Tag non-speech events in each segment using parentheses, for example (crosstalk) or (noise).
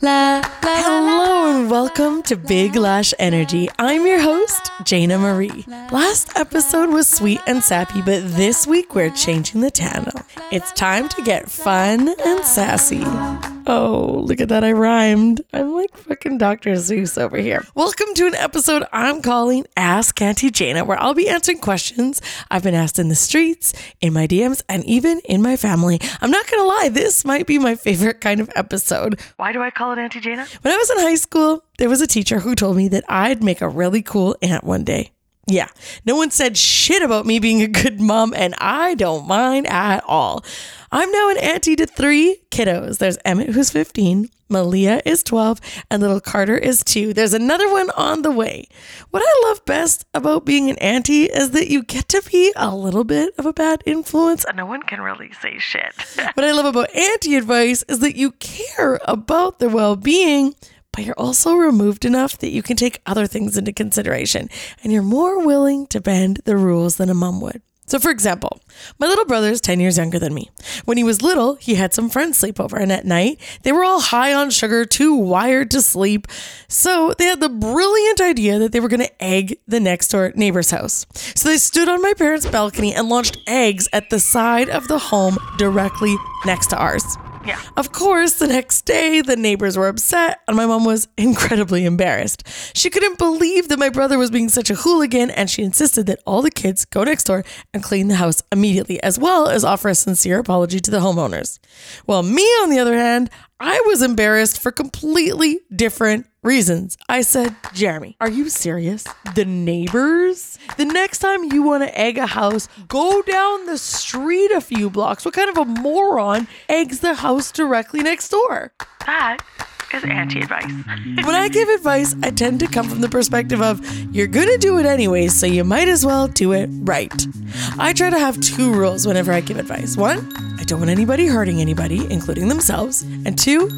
La, la, welcome to Big Lash Energy. I'm your host, Jayna Marie. Last episode was sweet and sappy, but this week we're changing the channel. It's time to get fun and sassy. Oh, look at that. I rhymed. I'm like fucking Dr. Seuss over here. Welcome to an episode I'm calling Ask Auntie Jayna, where I'll be answering questions I've been asked in the streets, in my DMs, and even in my family. I'm not going to lie, this might be my favorite kind of episode. Why do I call it Auntie Jayna? When I was in high school, there was a teacher who told me that I'd make a really cool aunt one day. Yeah, no one said shit about me being a good mom, and I don't mind at all. I'm now an auntie to three kiddos. There's Emmett, who's 15, Malia is 12, and little Carter is 2. There's another one on the way. What I love best about being an auntie is that you get to be a little bit of a bad influence. and No one can really say shit. (laughs) what I love about auntie advice is that you care about their well being but you're also removed enough that you can take other things into consideration and you're more willing to bend the rules than a mom would. So, for example, my little brother is 10 years younger than me. When he was little, he had some friends sleep over, and at night, they were all high on sugar, too wired to sleep. So, they had the brilliant idea that they were going to egg the next door neighbor's house. So, they stood on my parents' balcony and launched eggs at the side of the home directly next to ours. Yeah. Of course, the next day, the neighbors were upset, and my mom was incredibly embarrassed. She couldn't believe that my brother was being such a hooligan, and she insisted that all the kids go next door and clean the house immediately, as well as offer a sincere apology to the homeowners. Well, me, on the other hand, I was embarrassed for completely different reasons. I said, Jeremy, are you serious? The neighbors? The next time you want to egg a house, go down the street a few blocks. What kind of a moron eggs the house directly next door? That is auntie advice. (laughs) when I give advice, I tend to come from the perspective of you're going to do it anyways, so you might as well do it right. I try to have two rules whenever I give advice. One, I don't want anybody hurting anybody, including themselves. And two,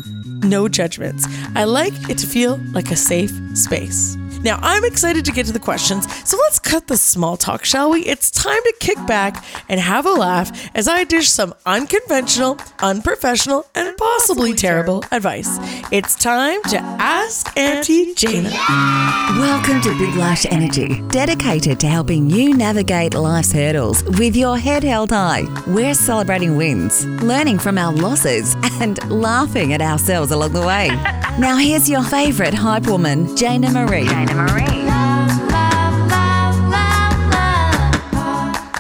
no judgments. I like it to feel like a safe space. Now, I'm excited to get to the questions, so let's cut the small talk, shall we? It's time to kick back and have a laugh as I dish some unconventional, unprofessional, and possibly terrible advice. It's time to ask Auntie Jayna. Welcome to Big Lash Energy, dedicated to helping you navigate life's hurdles with your head held high. We're celebrating wins, learning from our losses, and laughing at ourselves along the way. (laughs) Now, here's your favorite hype woman, Jayna Marie. Jayna Marie.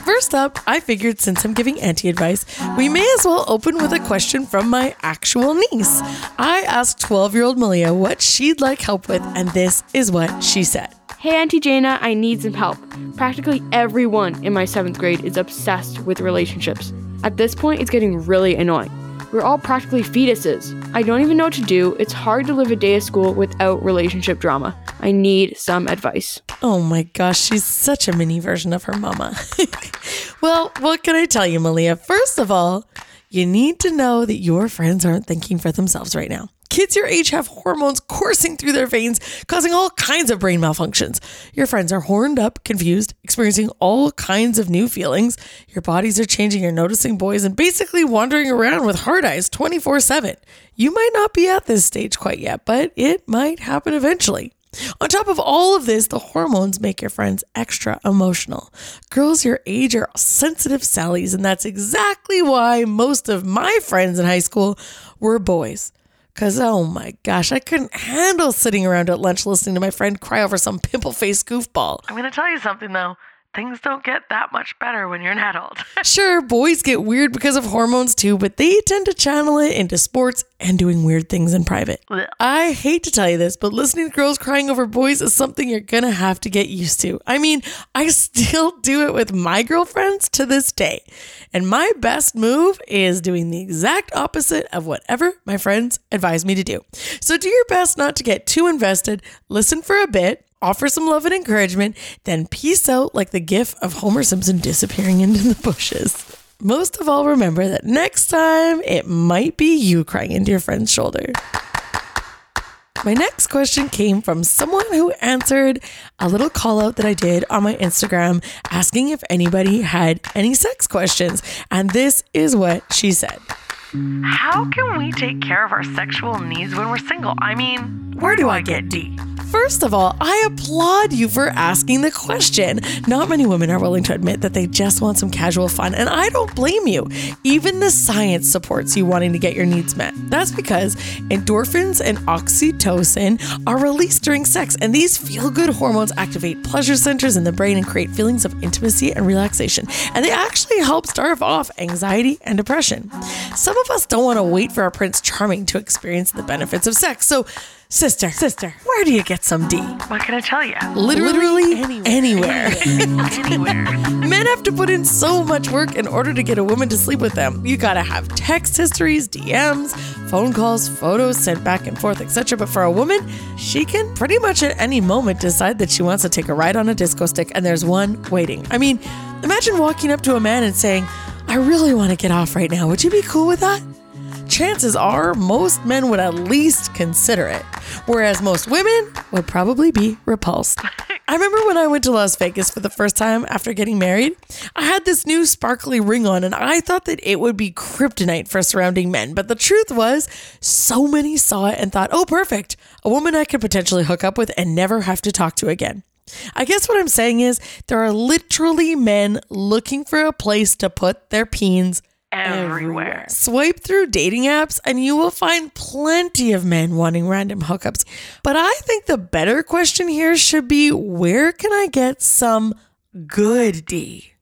First up, I figured since I'm giving auntie advice, we may as well open with a question from my actual niece. I asked 12 year old Malia what she'd like help with, and this is what she said. Hey, Auntie Jayna, I need some help. Practically everyone in my seventh grade is obsessed with relationships. At this point, it's getting really annoying. We're all practically fetuses. I don't even know what to do. It's hard to live a day of school without relationship drama. I need some advice. Oh my gosh, she's such a mini version of her mama. (laughs) well, what can I tell you, Malia? First of all, you need to know that your friends aren't thinking for themselves right now. Kids your age have hormones coursing through their veins, causing all kinds of brain malfunctions. Your friends are horned up, confused, experiencing all kinds of new feelings. Your bodies are changing, you're noticing boys, and basically wandering around with hard eyes 24 7. You might not be at this stage quite yet, but it might happen eventually. On top of all of this, the hormones make your friends extra emotional. Girls your age are sensitive Sallys, and that's exactly why most of my friends in high school were boys. Because, oh my gosh, I couldn't handle sitting around at lunch listening to my friend cry over some pimple faced goofball. I'm going to tell you something though. Things don't get that much better when you're an adult. (laughs) sure, boys get weird because of hormones too, but they tend to channel it into sports and doing weird things in private. I hate to tell you this, but listening to girls crying over boys is something you're gonna have to get used to. I mean, I still do it with my girlfriends to this day. And my best move is doing the exact opposite of whatever my friends advise me to do. So do your best not to get too invested, listen for a bit, offer some love and encouragement, then peace out like the gif of Homer Simpson disappearing into the bushes. Most of all, remember that next time it might be you crying into your friend's shoulder. My next question came from someone who answered a little call out that I did on my Instagram asking if anybody had any sex questions. And this is what she said How can we take care of our sexual needs when we're single? I mean, where do I get D? First of all, I applaud you for asking the question. Not many women are willing to admit that they just want some casual fun, and I don't blame you. Even the science supports you wanting to get your needs met. That's because endorphins and oxytocin are released during sex, and these feel good hormones activate pleasure centers in the brain and create feelings of intimacy and relaxation. And they actually help starve off anxiety and depression. Some of us don't want to wait for our Prince Charming to experience the benefits of sex, so Sister, sister, where do you get some D? What can I tell you? Literally, anywhere. Anywhere. Men have to put in so much work in order to get a woman to sleep with them. You gotta have text histories, DMs, phone calls, photos sent back and forth, etc. But for a woman, she can pretty much at any moment decide that she wants to take a ride on a disco stick and there's one waiting. I mean, imagine walking up to a man and saying, I really want to get off right now. Would you be cool with that? chances are most men would at least consider it, whereas most women would probably be repulsed. I remember when I went to Las Vegas for the first time after getting married, I had this new sparkly ring on and I thought that it would be kryptonite for surrounding men. But the truth was, so many saw it and thought, oh, perfect, a woman I could potentially hook up with and never have to talk to again. I guess what I'm saying is there are literally men looking for a place to put their peens Everywhere. Swipe through dating apps and you will find plenty of men wanting random hookups. But I think the better question here should be where can I get some good D?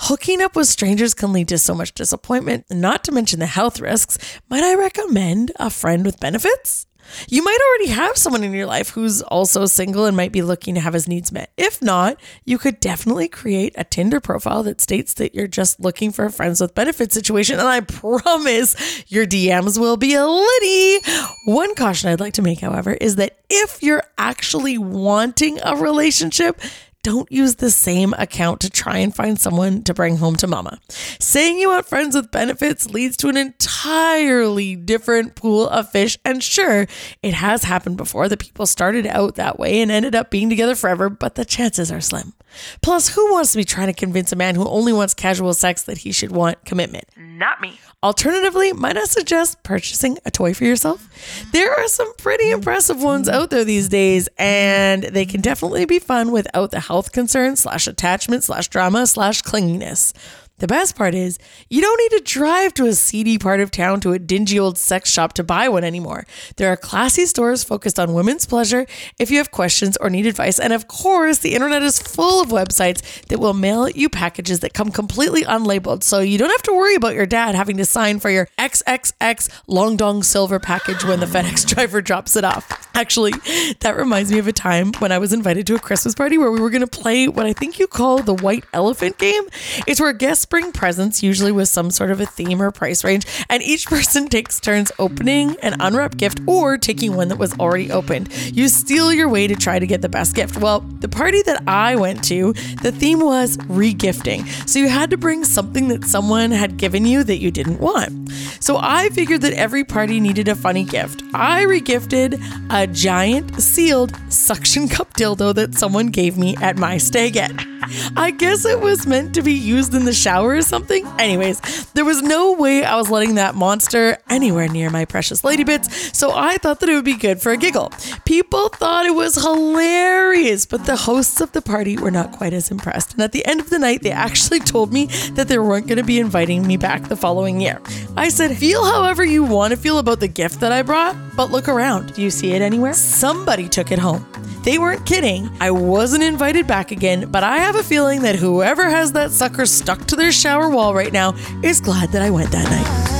Hooking up with strangers can lead to so much disappointment, not to mention the health risks. Might I recommend a friend with benefits? You might already have someone in your life who's also single and might be looking to have his needs met. If not, you could definitely create a Tinder profile that states that you're just looking for a friends with benefits situation. And I promise your DMs will be a litty. One caution I'd like to make, however, is that if you're actually wanting a relationship, don't use the same account to try and find someone to bring home to mama. Saying you want friends with benefits leads to an entirely different pool of fish. And sure, it has happened before that people started out that way and ended up being together forever, but the chances are slim. Plus, who wants to be trying to convince a man who only wants casual sex that he should want commitment? Not me. Alternatively, might I suggest purchasing a toy for yourself? There are some pretty impressive ones out there these days, and they can definitely be fun without the health concerns slash attachment slash drama slash clinginess. The best part is, you don't need to drive to a seedy part of town to a dingy old sex shop to buy one anymore. There are classy stores focused on women's pleasure if you have questions or need advice. And of course, the internet is full of websites that will mail you packages that come completely unlabeled. So you don't have to worry about your dad having to sign for your XXX Long Dong Silver package when the FedEx (laughs) driver drops it off. Actually, that reminds me of a time when I was invited to a Christmas party where we were going to play what I think you call the white elephant game. It's where guests bring presents, usually with some sort of a theme or price range, and each person (laughs) takes turns opening an unwrapped gift or taking one that was already opened. You steal your way to try to get the best gift. Well, the party that I went to, the theme was regifting. So you had to bring something that someone had given you that you didn't want. So I figured that every party needed a funny gift. I regifted a giant sealed suction cup dildo that someone gave me at my stagette. I guess it was meant to be used in the shower or something. Anyways, there was no way I was letting that monster anywhere near my precious lady bits, so I thought that it would be good for a giggle. People thought it was hilarious, but the hosts of the party were not quite as impressed. And at the end of the night, they actually told me that they weren't going to be inviting me back the following year. I said, feel however you want to feel about the gift that I brought, but look around. Do you see it anywhere? Somebody took it home. They weren't kidding. I wasn't invited back again, but I have a feeling that whoever has that sucker stuck to their shower wall right now is glad that I went that night.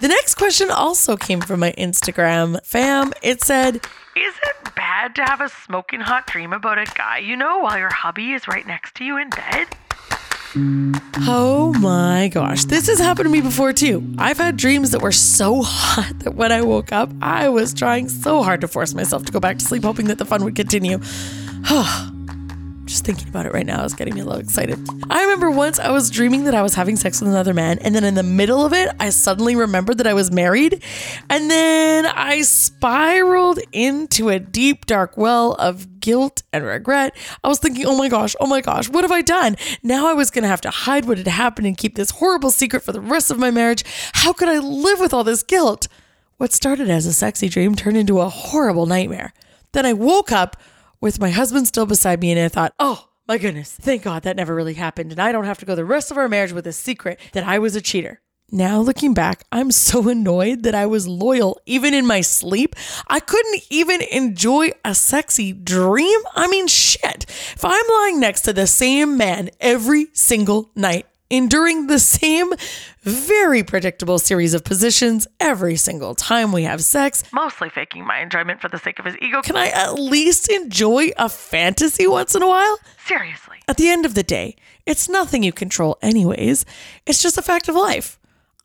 The next question also came from my Instagram fam. It said, Is it bad to have a smoking hot dream about a guy you know while your hubby is right next to you in bed? Oh my gosh, this has happened to me before too. I've had dreams that were so hot that when I woke up, I was trying so hard to force myself to go back to sleep, hoping that the fun would continue. Just thinking about it right now is getting me a little excited. I remember once I was dreaming that I was having sex with another man, and then in the middle of it, I suddenly remembered that I was married. And then I spiraled into a deep, dark well of guilt and regret. I was thinking, oh my gosh, oh my gosh, what have I done? Now I was going to have to hide what had happened and keep this horrible secret for the rest of my marriage. How could I live with all this guilt? What started as a sexy dream turned into a horrible nightmare. Then I woke up with my husband still beside me, and I thought, oh my goodness, thank God that never really happened. And I don't have to go the rest of our marriage with a secret that I was a cheater. Now, looking back, I'm so (laughs) annoyed that I was loyal even in my sleep. I couldn't even enjoy a sexy dream. I mean, shit. If I'm lying next to the same man every single night, enduring the same very predictable series of positions every single time we have sex, Mostly faking my enjoyment for the sake of his ego. can I at least enjoy a fantasy once in a while? Seriously. At the end of the day, it's nothing you control, anyways. It's just a fact of life.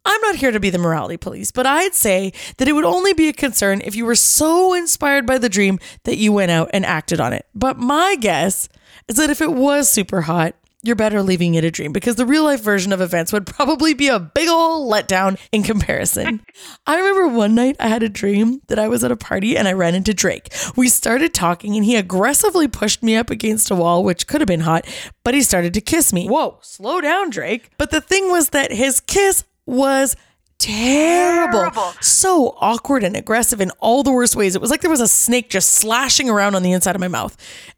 I'm not here to be the morality police, but I'd say that it would only be a concern if you were so inspired by the dream that you went out and acted on it. But my guess is that if it was super hot, you're better leaving it a dream because the real life version of events would probably be a big ol' letdown in comparison. (laughs) I remember one night I had a dream that I was at a party and I ran into Drake. We started talking and he aggressively pushed me up against a wall, which could have been hot, but he started to kiss me. Whoa, slow down, Drake. But the thing was that his kiss was terrible. Terrible. So awkward and aggressive in all the worst ways. It was like there was a snake just slashing around on the inside of my mouth.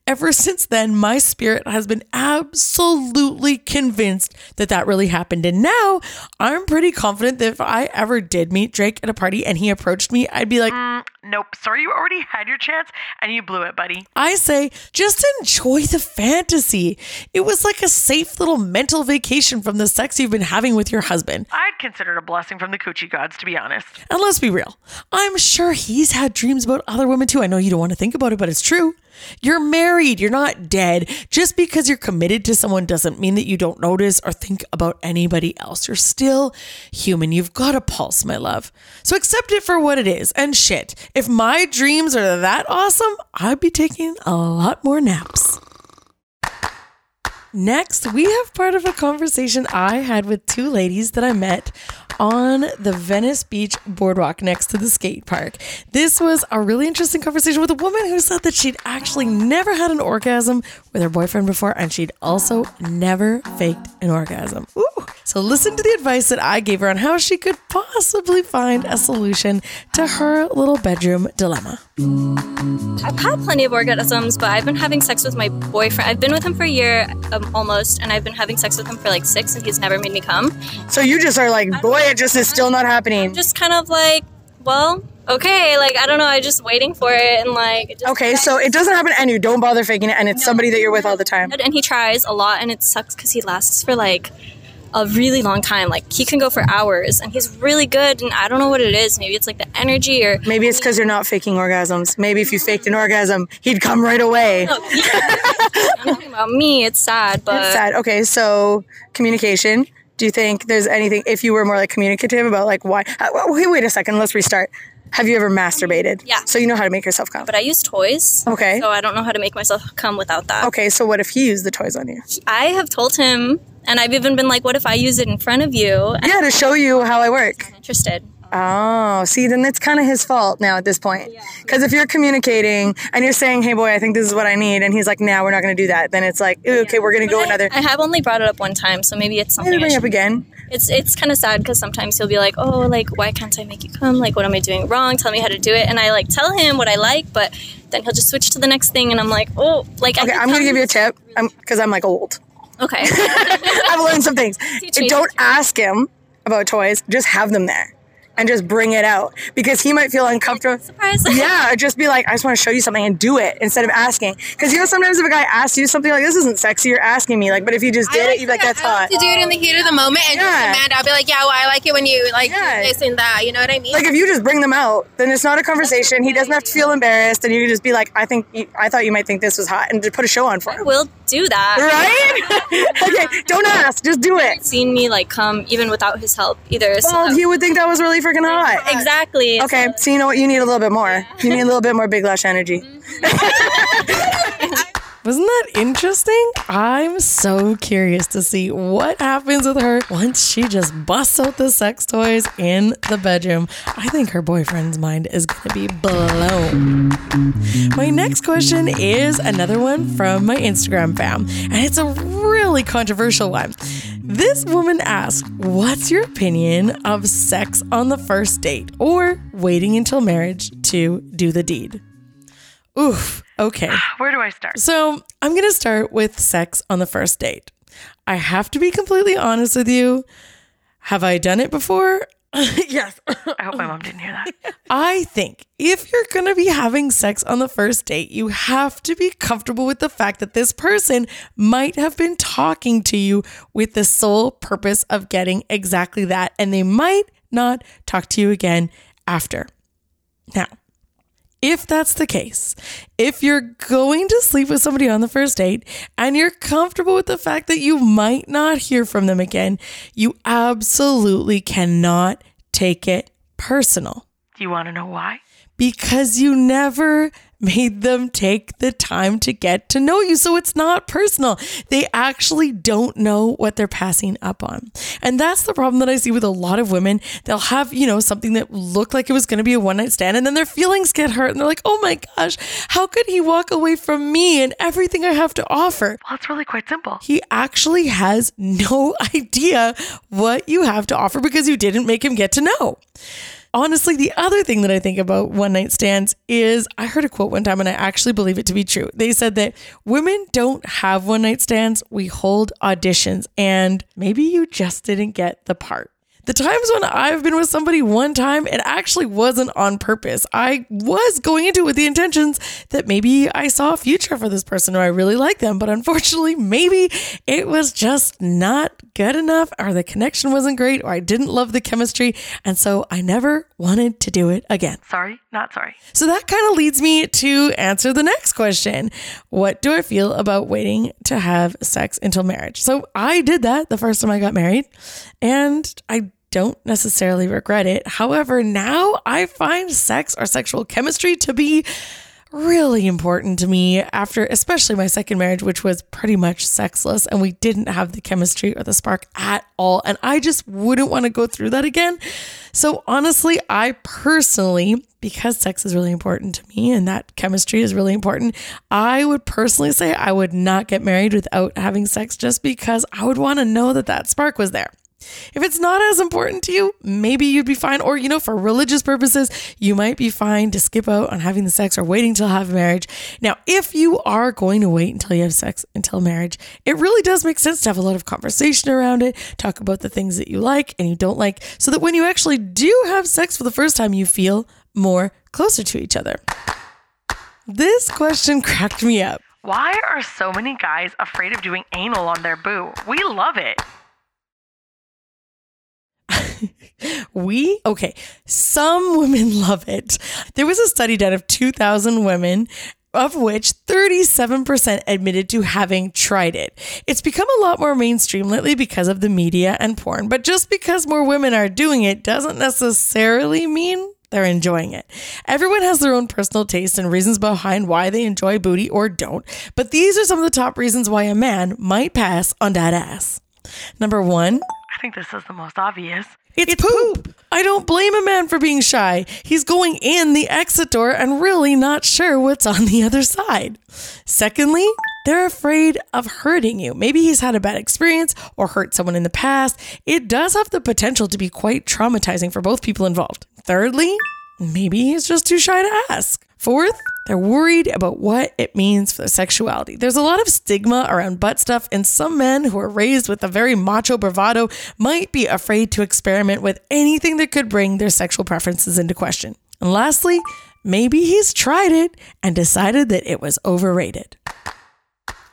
Ever since then, my spirit has been absolutely convinced that that really happened. And now I'm pretty confident that if I ever did meet Drake at a party and he approached me, I'd be like, mm, Nope. Sorry, you already had your chance and you blew it, buddy. I say, just enjoy the fantasy. It was like a safe little mental vacation from the sex you've been having with your husband. I'd consider it a blessing from the coochie gods, to be honest. And let's be real, I'm sure he's had dreams about other women too. I know you don't want to think about it, but it's true. You're married, you're not dead. Just because you're committed to someone doesn't mean that you don't notice or think about anybody else. You're still human. You've got a pulse, my love. So accept it for what it is. And shit, if my dreams are that awesome, I'd be taking a lot more naps. Next, we have part of a conversation I had with two ladies that I met on the Venice Beach boardwalk next to the skate park. This was a really interesting conversation with a woman who said that she'd actually never had an orgasm with her boyfriend before and she'd also never faked an orgasm. Ooh. So listen to the advice that I gave her on how she could possibly find a solution to her little bedroom dilemma. I've had plenty of orgasms, but I've been having sex with my boyfriend. I've been with him for a year um, almost, and I've been having sex with him for like six, and he's never made me come. So you just are like, boy, it just is still not happening. Just kind of like, well, okay, like I don't know, I'm just waiting for it, and like, Okay, so it doesn't happen and you don't bother faking it and it's somebody that you're with all the time. and he tries a lot, and it sucks because he lasts for like a really long time. Like he can go for hours, and he's really good. And I don't know what it is. Maybe it's like the energy, or Maybe it's because you're not faking orgasms. Maybe if you faked an orgasm, he'd come right away. (laughs) I'm talking about me. It's sad, but It's sad. Okay, so communication. Do you think there's anything, if you were more like communicative about like why? Wait, wait a second, let's restart. Have you ever masturbated? Yeah. So you know how to make yourself come. but I use toys. Okay. So I don't know how to make myself come without that. Okay, so what if he used the toys on you? I have told him, and I've even been like, "What if I use it in front of you?" And Yeah, to show you how I work. I'm interested. Oh, see, then it's kind of his fault now at this point. Because if you're communicating and you're saying, "Hey, boy, I think this is what I need," and he's like, "Nah, we're not going to do that," then it's like, "Ooh, "Okay, we're going to go I- another." I have only brought it up one time, so maybe it's something. Maybe I bring it up again. It's it's kind of sad because sometimes he'll be like, "Oh, like why can't I make you come? Like what am I doing wrong? Tell me how to do it." And I like tell him what I like, but then he'll just switch to the next thing, and I'm like, "Oh, like Okay, I'm going to give you a tip because I'm like old. Okay, (laughs) I've learned some things. Don't ask him about toys. Just have them there and just bring it out because he might feel uncomfortable. surprise. (laughs) Yeah, just be like, I just want to show you something and do it instead of asking. Because you know, sometimes if a guy asks you something like, "This isn't sexy," you're asking me. Like, but if you just did it, you'd be like, "That's I like hot." to do it in the heat of the moment and Yeah. just demand. I'll be like, yeah, well, I like it when you like Yeah. this and that. You know what I mean? Like if you just bring them out, then it's not a conversation. He doesn't have to feel embarrassed, and you can just be like, "I think you, I thought you might think this was hot," and just put a show on for him. We'll do that. Right? (laughs) okay, don't ask, just do it. Seen me like come even without his help either. So Well, he would think that was really freaking hot. exactly. Okay, so you know what? You need a little bit more. You need a little bit more big lash energy. Mm-hmm. (laughs) Wasn't that interesting? I'm so curious to see what happens with her once she just busts out the sex toys in the bedroom. I think her boyfriend's mind is going to be blown. My next question is another one from my Instagram fam, and it's a really controversial one. This woman asked, What's your opinion of sex on the first date or waiting until marriage to do the deed? Oof. Okay. (sighs) Where do I start? So I'm going to start with sex on the first date. I have to be completely honest with you. Have I done it before? (laughs) yes. I hope my mom didn't hear that. (laughs) I think if you're going to be having sex on the first date, you have to be comfortable with the fact that this person might have been talking to you with the sole purpose of getting exactly that. And they might not talk to you again after. Now, if that's the case, if you're going to sleep with somebody on the first date and you're comfortable with the fact that you might not hear from them again, you absolutely cannot take it personal Do you want to know why? because you never made them take the time to get to know you. So it's not personal. They actually don't know what they're passing up on. And that's the problem that I see with a lot of women. They'll have, you know, something that looked like it was going to be a one night stand and then their feelings get hurt and they're like, oh my gosh, how could he walk away from me and everything I have to offer? Well, it's really quite simple. He actually has no (laughs) idea what you have to offer because you didn't make him get to know. Honestly, the other thing that I think about one night stands is I heard a quote one time and I actually believe it to be true. They said that women don't have one night stands, we hold auditions, and maybe you just didn't get the part. The times when I've been with somebody one time, it actually wasn't on purpose. I was going into it with the intentions that maybe I saw a future for this person or I really like them, but unfortunately, maybe it was just not good enough or the connection wasn't great or I didn't love the chemistry. And so I never wanted to do it again. Sorry, not sorry. So that kind of leads me to answer the next question What do I feel about waiting to have sex until marriage? So I did that the first time I got married, and I don't necessarily regret it. However, now I find sex or sexual chemistry to be really important to me after especially my second marriage which was pretty much sexless and we didn't have the chemistry or the spark at all and I just wouldn't want to go through that again. So honestly, I personally because sex is really important to me and that chemistry is really important, I would personally say I would not get married without having sex just because I would want to know that that spark was there. If it's not as important to you, maybe you'd be fine. Or, you know, for religious purposes, you might be fine to skip out on having the sex or waiting till have marriage. Now, if you are going to wait until you have sex until marriage, it really does make sense to have a lot of conversation around it, talk about the things that you like and you don't like, so that when you actually do have sex for the first time, you feel more closer to each other. This question cracked me up. Why are so many guys afraid of doing anal on their boo? We love it. (laughs) We, okay, some women (laughs) love it. There was a study done of 2,000 women. Of which 37% admitted to having tried it. It's become a lot more mainstream lately because of the media and porn, but just because more women are doing it doesn't necessarily mean they're enjoying it. Everyone has their own personal taste and reasons behind why they enjoy booty or don't, but these are some of the top reasons why a man might pass on that ass. Number one, I think this is the most obvious. It's, poop. I don't blame a man for being shy. He's going in the exit door and really not sure what's on the other side. Secondly, they're afraid of hurting you. Maybe he's had a bad experience or hurt someone in the past. It does have the potential to be quite traumatizing for both people involved. Thirdly, maybe he's just too shy to ask. Fourth, they're worried about what it means for their sexuality. There's a lot of stigma around butt stuff, and some men who are raised with a very macho bravado might be afraid to experiment with anything that could bring their sexual preferences into question. And lastly, maybe he's tried it and decided that it was overrated.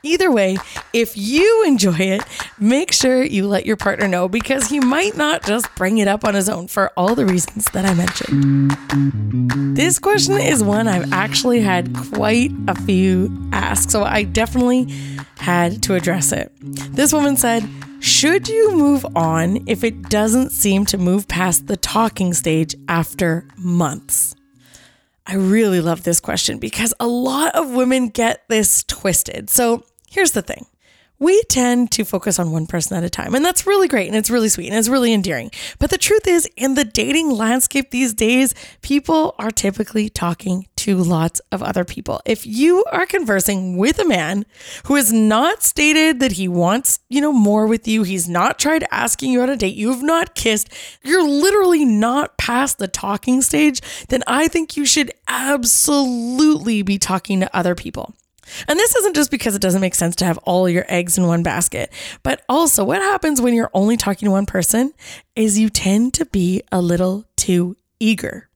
Either way, if you enjoy it, make sure you let your partner know because he might not just bring it up on his own for all the reasons that I mentioned. This question is one I've actually had quite a few ask, so I definitely had to address it. This woman said, Should you move on if it doesn't seem to move past the talking stage after months? I really love this question because a lot of women get this twisted. So here's the thing. We tend to focus on one person at a time, and that's really great and it's really sweet and it's really endearing. But the truth is, in the dating landscape these days, people are typically talking to lots of other people. If you are conversing with a man who has not stated that he wants, you know, more with you, he's not tried asking you on a date, you have not kissed, you're literally not past the talking stage, then I think you should absolutely be talking to other people. And this isn't just because it doesn't make sense to have all your eggs in one basket, but also what happens when you're only talking to one person is you tend to be a little too eager.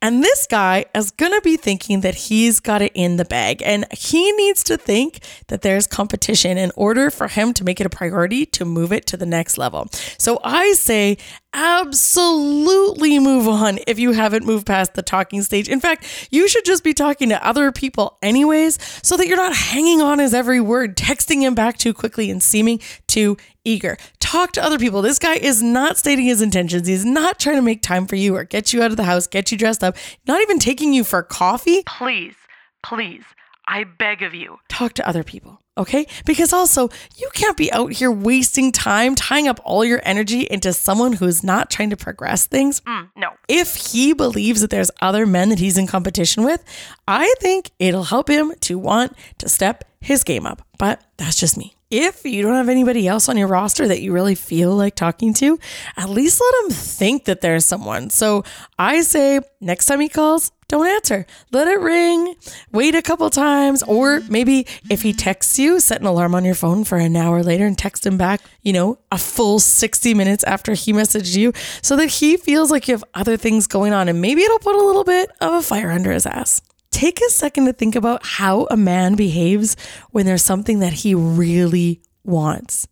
And this guy is going to be thinking that he's got it in the bag and he needs to think that there's competition in order for him to make it a priority to move it to the next level. So I say absolutely move on if you haven't moved past the talking stage. In fact, you should just be talking to other people anyways so that you're not hanging on his every word, texting him back too quickly and seeming too eager. Talk to other people. This guy is not stating his intentions. He's not trying to make time for you or get you out of the house, get you dressed up, not even taking you for coffee. Please, please, I beg of you. Talk to other people. Okay. Because also, you can't be out here wasting time tying up all your energy into someone who's not trying to progress things. Mm, no. If he believes that there's other men that he's in competition with, I think it'll help him to want to step his game up. But that's just me. If you don't have anybody else on your roster that you really feel like talking to, at least let him think that there's someone. So I say next time he calls, don't answer. Let it ring. Wait a couple times. Or maybe if he texts you, set an alarm on your phone for an hour later and text him back, you know, a full 60 minutes after he messaged you so that he feels like you have other things going on. And maybe it'll put a little bit of a fire under his ass take a second to think about how a man behaves when there's something that he really wants.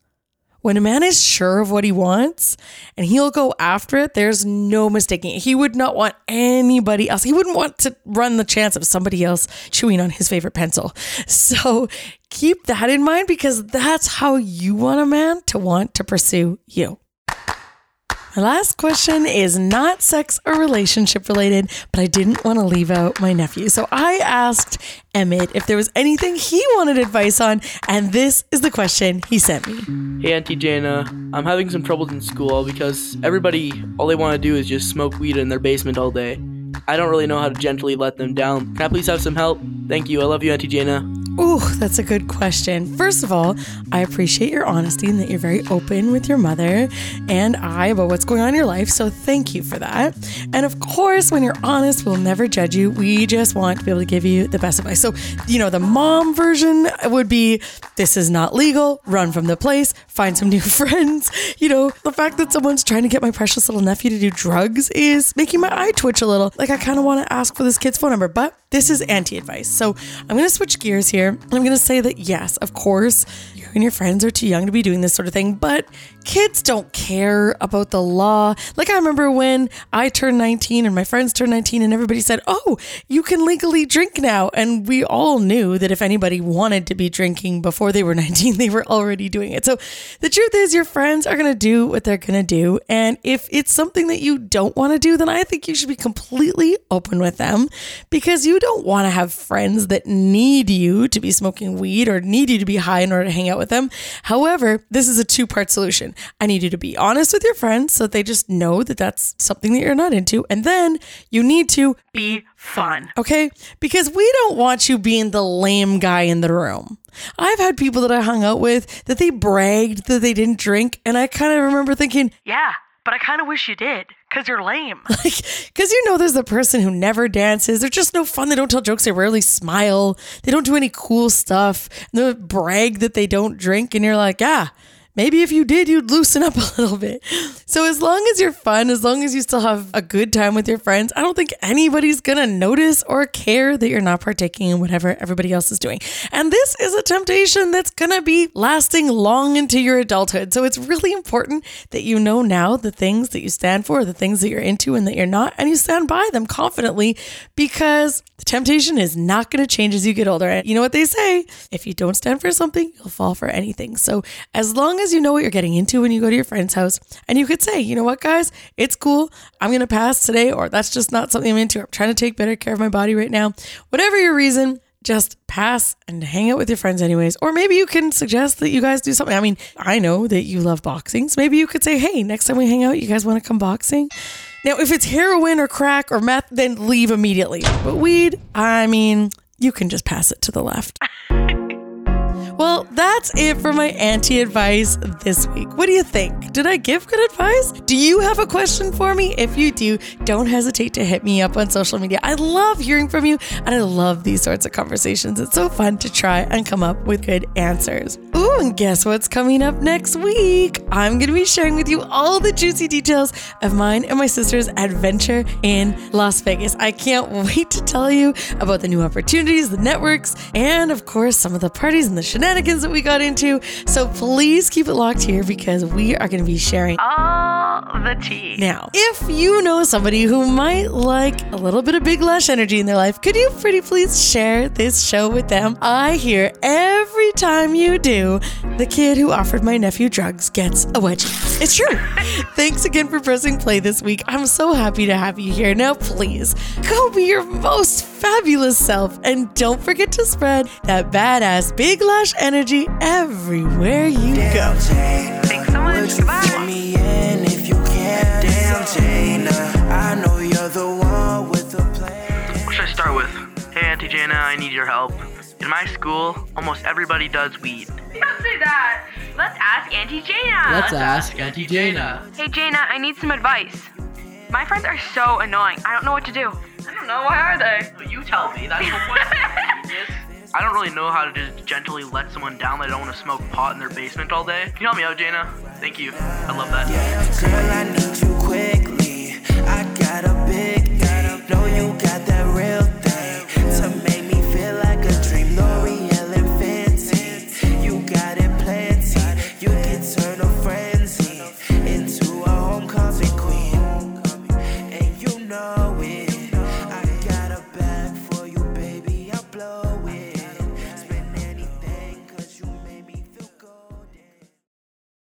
When a man is sure of what he wants and he'll go after it, there's no mistaking it. He would not want anybody else. He wouldn't want to run the chance of somebody else chewing on his favorite pencil. (laughs) So keep that in mind because that's how you want a man to want to pursue you. My last question is not sex or relationship related, but I didn't want to leave out my nephew. So I asked Emmett if there was anything he wanted advice on, and this is the question he sent me. Hey, Auntie Jayna, I'm having some troubles in school because everybody, all they want to do is just smoke weed in their basement all day. I don't really know how to gently let them down. Can I please have some help? Thank you. I love you, Auntie Jayna. Ooh, that's a good question. First of all, I appreciate your honesty and that you're very open with your mother and I about what's going on in your life. So thank you for that. And of course, when you're honest, we'll never judge you. We just want to be able to give you the best advice. So, you know, the mom version would be this is not legal, run from the place, find some new (laughs) friends. You know, the fact that someone's trying to get my precious little nephew to do drugs is making my eye twitch a little. Like, I kind of want to ask for this kid's phone number, but this is auntie advice. So I'm going to switch gears here. I'm going to say that, yes, of course, you and your friends are too young to be doing this sort of thing, but kids don't care about the law. Like, I remember when I turned 19 and my friends turned 19, and everybody said, Oh, you can legally drink now. And we all knew that if anybody wanted to be drinking before they were (laughs) 19, they were already doing it. So the truth is, your friends are going to do what they're going to do. And if it's something that you don't want to do, then I think you should be completely open with them because you don't want to have friends that need you to be smoking weed or need you to be high in order to hang out with them. However, this is a two part solution. I need you to be honest with your friends so that they just know that that's something that you're not into. And then you need to Be fun. Okay? Because we don't want you being the lame guy in the room. I've had people that I hung out with that they bragged that they didn't drink. And I kind of remember thinking, Yeah, but I kind of wish you did because you're lame. (laughs) like, because you know, there's the person who never dances. They're just no fun. They don't tell jokes. They rarely smile. They don't do any cool stuff. They brag that they don't drink. And you're like, yeah, maybe if you did, you'd loosen up (laughs) a little bit. So as long as you're fun, as long as you still have a good time with your friends, I don't think anybody's gonna notice or care that you're not partaking in whatever everybody else is doing. And this is a temptation that's gonna be lasting long into your adulthood. So it's really important that you know now the things that you stand for, the things that you're into and that you're not, and you stand by them confidently because the temptation is not to change as you get older. And you know what they say? If you don't stand for something, you'll fall for anything. So as long as you know what you're getting into when you go to your friend's house, and you could say, you know what, guys, it's cool. I'm going to pass today, or that's just not something I'm into. I'm trying to take better care of my body right now. Whatever your reason, just pass and hang out with your friends anyways. Or maybe you can suggest that you guys do something. I mean, I know that you love boxing. So maybe you could say, hey, next time we hang out, you guys want to come boxing? Now, if it's heroin or crack or meth, then leave immediately. But weed, I mean, you can just pass it to the left. (laughs) Well, that's it for my auntie advice this week. What do you think? Did I give good advice? Do you have a question for me? If you do, don't hesitate to hit me up on social media. I love hearing from you and I love these sorts of conversations. It's so fun to try and come up with good answers. Ooh, and guess what's coming up next week? I'm going to be sharing with you all the juicy details of mine and my sister's adventure in Las Vegas. I can't wait to tell you about the new opportunities, the networks, and of course, some of the parties and the shenanigans that we got into. So please keep it locked here because we are going to be sharing All the tea. now, if you know somebody who might like a little bit of big lash energy in their life, could you pretty please share this show with them? I hear every time you do, the kid who offered my nephew drugs gets a wedgie. It's true. (laughs) Thanks again for pressing play this week. I'm so happy to have you here. Now, please go be your most fabulous self and don't forget to spread that badass big lash energy everywhere you go. Thanks so much. Goodbye. Jayna, I know you're the one with the plan. What should I start with? Hey, Auntie Jayna, I need your help. In my school, almost everybody does weed. Don't say that. Let's ask Auntie Jayna. Let's ask Auntie Jayna. Hey Jayna, I need some advice. My friends are so annoying. I don't know what to do. I don't know. Why are they? You tell me. That's the point. (laughs) I don't really know how to just gently let someone down that I don't want to smoke pot in their basement all day. Can you help me out, Jayna? Thank you. I love that. Girl, I Know you got that real